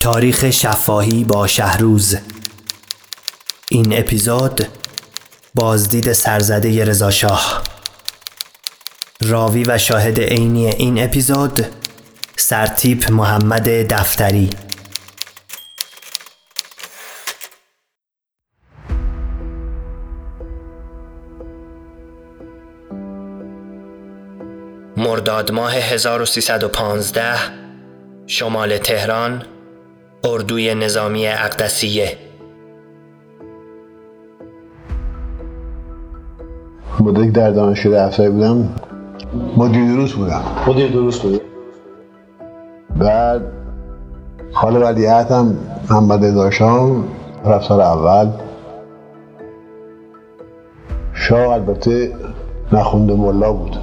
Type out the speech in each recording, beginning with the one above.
تاریخ شفاهی با شهروز. این اپیزود بازدید سرزده رضاشاه راوی و شاهد عینی این اپیزود سرتیپ محمد دفتری. مرداد ماه 1315 شمال تهران اردوی نظامی اقدسیه. مدرک در دانشگاه افسری بودم. مدیر دروس بودم. مدیر دروس بودی؟ بعد حال ولیعت هم محمد داشتم رفت سال اول. شاه البته نخونده ملا بود.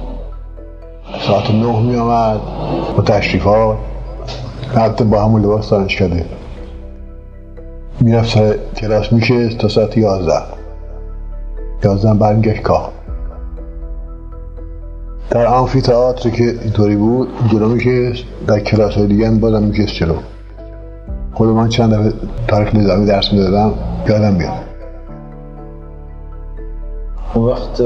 ساعت نه می آمد با تشریفات. البته با همون لباس دانشکده می‌رفت سر کلاس میشه تا ساعت یازده. یازده برمیگشت کار. در آنفی تئاتر که اینطوری بود جلو میشست در کلاس های دیگه هم بازم میشست جلو. خود من چند دفعه تاریخ نظامی درس می‌دادم یادم میاد. اون وقت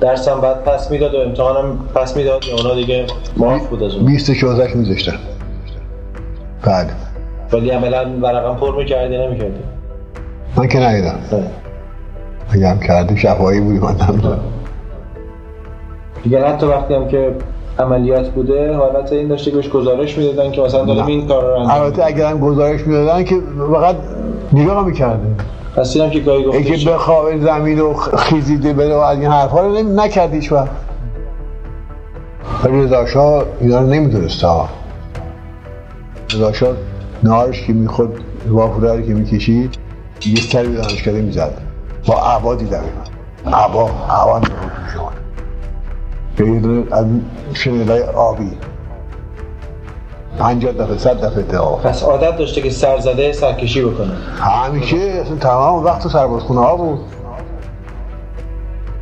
درسم بعد پس می‌داد و امتحانم پس می‌داد یا اونا دیگه معاف بود از اون؟ 20 16 میذاشتن. بعد. ولی عملا ورقم پر می‌کردی نمی‌کردی؟ من که ندیدم. اگه هم کردیم شفایی بودی من دیگه حتی وقتی هم که عملیات بوده حالت این داشته که گزارش می‌دادن که مثلا داریم این کار رو انجام البته اگر هم گزارش می‌دادن که فقط نگاه می‌کرده پس اینم که گاهی گفته اینکه بخواب زمین رو خیزیده بره و از این حرفا رو نمی- نکرد هیچ وقت ولی رضا شاه اینا رو نمی‌دونست ها رضا شاه نهارش که می‌خورد وافوره که می‌کشید یه سری به دانشکده می‌زد. با عبا دیدم اینا عبا عبا به یه دونه از شنلای آبی. پنجاه دفعه صد دفعه اتفاق پس عادت داشته که سرزده سرکشی بکنه. همیشه اصلا تمام وقت تو سربازخونه ها بود.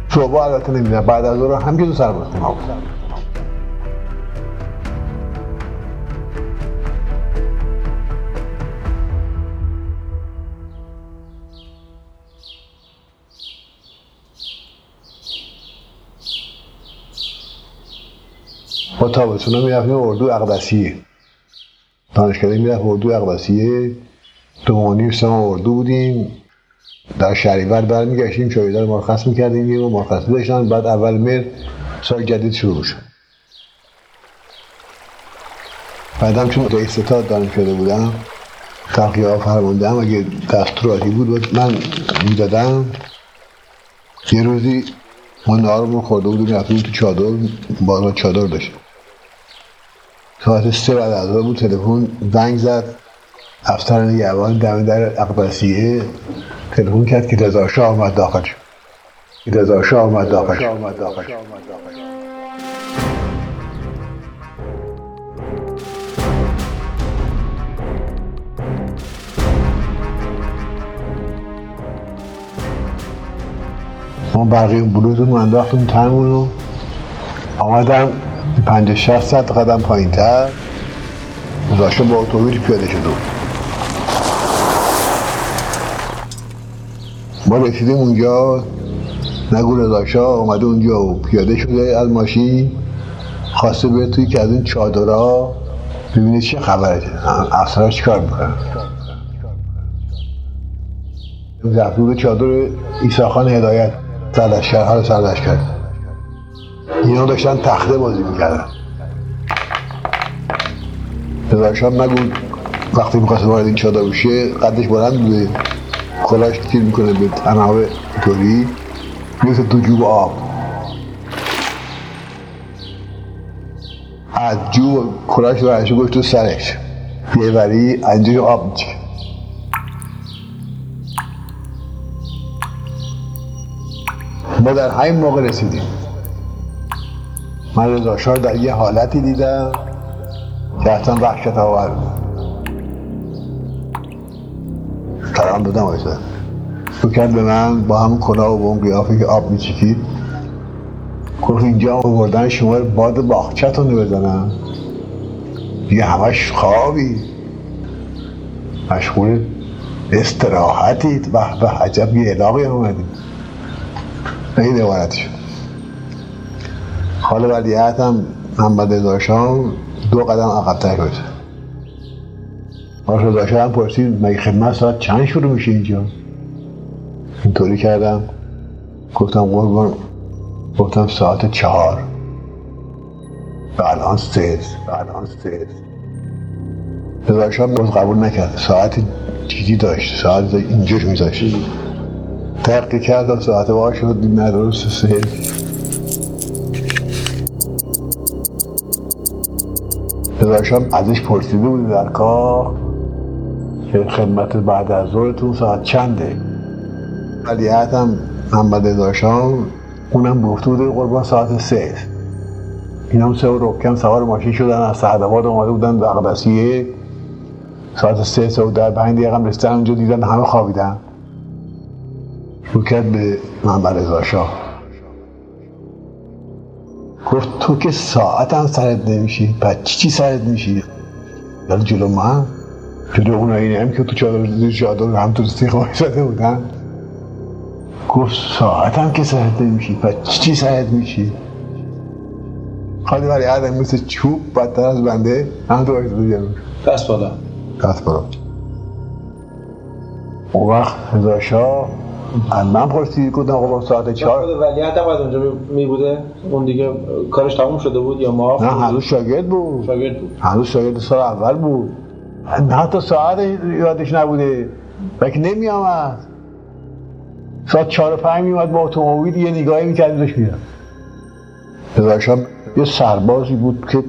صبح البته نمی‌دونم بعد از ظهر همیشه تو سربازخونه ها بود. تابستون ها می‌رفتیم اردو اقدسیه. دانشکده می‌رفت اردو اقدسیه. دو و اردو بودیم. در شهریور برمیگشتیم رو مرخص می‌کردیم ماه مرخصی داشتن بعد اول مهر سال جدید شروع شد بعدم چون رئیس ستاد دانشکده بودم ترقیه ها فرمانده هم اگه دستوراتی بود من می‌دادم. یه روزی ما نهارمون خورده بودیم رفته تو چادر باز ما چادر داشتیم. ساعت سه بعد از بود تلفن زنگ زد. افسر نگهبان دم در اقبسیه تلفن کرد که رضا شاه آمد داخل شد. رضا شاه آمد داخل شد. ما بلوزمون رو انداختیم تنمون رو آمدم شست صد قدم پایین تر رضا با اتومبیل پیاده شد بود. ما رسیدیم اونجا. نگو رضا شاه اومده اونجا و پیاده شده از ماشین. خواسته بره توی که از این چادرها. ببینه چه خبره. افسرها چیکار می‌کنن زفرور چادر ایساخان هدایت. سرلشکر حال سرلشکر اینا داشتن تخته بازی می‌کردن. شاه نگو وقتی می‌خواست وارد این چادر بشه قدش بلند بوده. کلاش تیر می‌کنه به تنابه طوری می‌رسه تو جوب آب. از جوب کلاش ورشو گوش تو سرش. یه وری انجای آب میشه ما در همین موقع رسیدیم. من رضا شاه در یه حالتی دیدم که اصلا وحشت آور بود. سلام دادم آیسته تو کرد به من با همون کلاه و با اون قیافه که آب میچکید گفت اینجا آوردن شما باد باغچتون رو بزنم دیگه همش خوابی. مشغول استراحتید. به به عجب یه علاقی آمدید این عبارت شد حال ولیعت هم محمد رضا دو قدم عقبتر شد باش رضا هم پرسید مگه خدمت ساعت چند شروع میشه اینجا؟ اینطوری کردم. گفتم قربان گفتم ساعت چهار. و الان سه و الان سه. رضا قبول نکرد. ساعت چیزی داشت ساعت اینجاش میذاشت. ترقی کرد ساعت باش شد ندرست سه. پدرشم ازش پرسیده بود در کار که خدمت بعد از ظهرتون ساعت چنده؟ ولیعت هم محمد داشتم اونم گفته بوده قربان ساعت سه این هم سه رکم سوار ماشین شدن از سعدآباد آمده بودن به اقدسیه ساعت سه سه و در پنج دقیقه هم رسیدن اونجا دیدن همه خوابیدن. رو کرد به محمد رضا شاه گفت تو که ساعت هم سرت نمیشی پس چی چی سرت میشی؟ ولی جلو من جلو اونایی هم که تو چادر زیر چادر هم تو سیخ زده بودن. گفت ساعت هم که سرت نمیشی پس چی چی سرت میشی؟ خالی برای آدم مثل چوب بدتر از بنده هم تو وایساده جلو دست بالا. دست بالا. اون وقت رضا شاه از من پرسید گفتم آقا ساعت چهار ولیعت هم از اونجا می بوده؟ اون دیگه کارش تموم شده بود یا ما نه هنوز شاگرد بود. شاگرد بود. هنوز شاگرد سال اول بود. حتی ساعت یادش نبوده. بلکه نمی آمد ساعت چهار و پنج می با اتومبیل یه نگاهی می‌کرد داشت میرم پدرشم یه سربازی بود که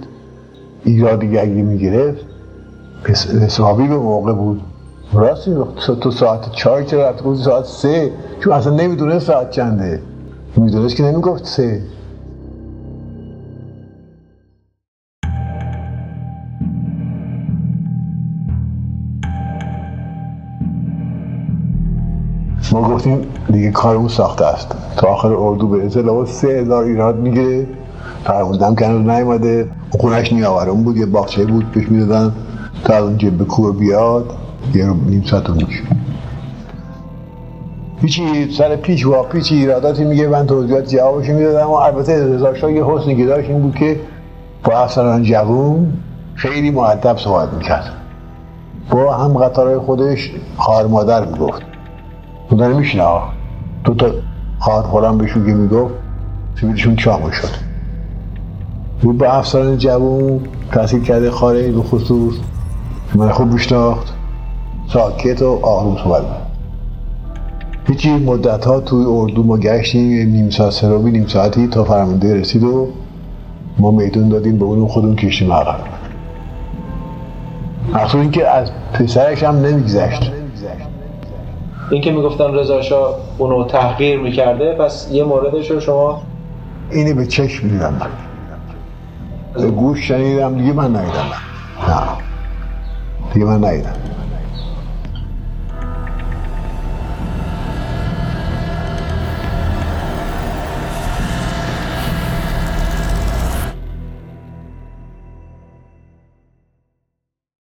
ایرادی اگه می‌گرفت. حسابی به موقع بود. راستی تو ساعت چهار چرا رفت گفت ساعت سه. چون اصلا نمی‌دونه ساعت چنده. می‌دونست که نمی‌گفت سه. ما گفتیم دیگه کارمون ساخته است. تا آخر اردو برسه لابا سه هزار ایراد می‌گیره. فرموندم که هنوز نیومده. خونش نیاورم بود یه باغچه بود پیش می‌دادن. تا از اون به کوه بیاد. یه نیم ساعت پیچی سر پیچ و پیچ ایراداتی میگه من توضیحات جوابش می‌دادم و البته رضا یه حسنی که این بود که با افسران جوون خیلی معدب صحبت می‌کرد. با هم قطارهای خودش خواهر مادر می‌گفت. تو داره میشنه تو تا خواهر فلان بهشون که می‌گفت سیبیلشون چاق می‌شد بود با افسران جوون تحصیل کرده خاره به خصوص من خوب میشناخت. ساکت و آروم صحبت هیچی مدت ها توی اردو ما گشتیم نیم ساعت سرابی نیم ساعتی تا فرمانده رسید و ما میدون دادیم به اون خودمون کشتیم عقب. اصلا اینکه از پسرش هم نمیگذشت. این که می‌گفتن رضا شاه اونو تحقیر می‌کرده پس یه موردش رو شما اینی به چشم دیدم من به گوش شنیدم دیگه من ندیدم. نه. دیگه من ندیدم.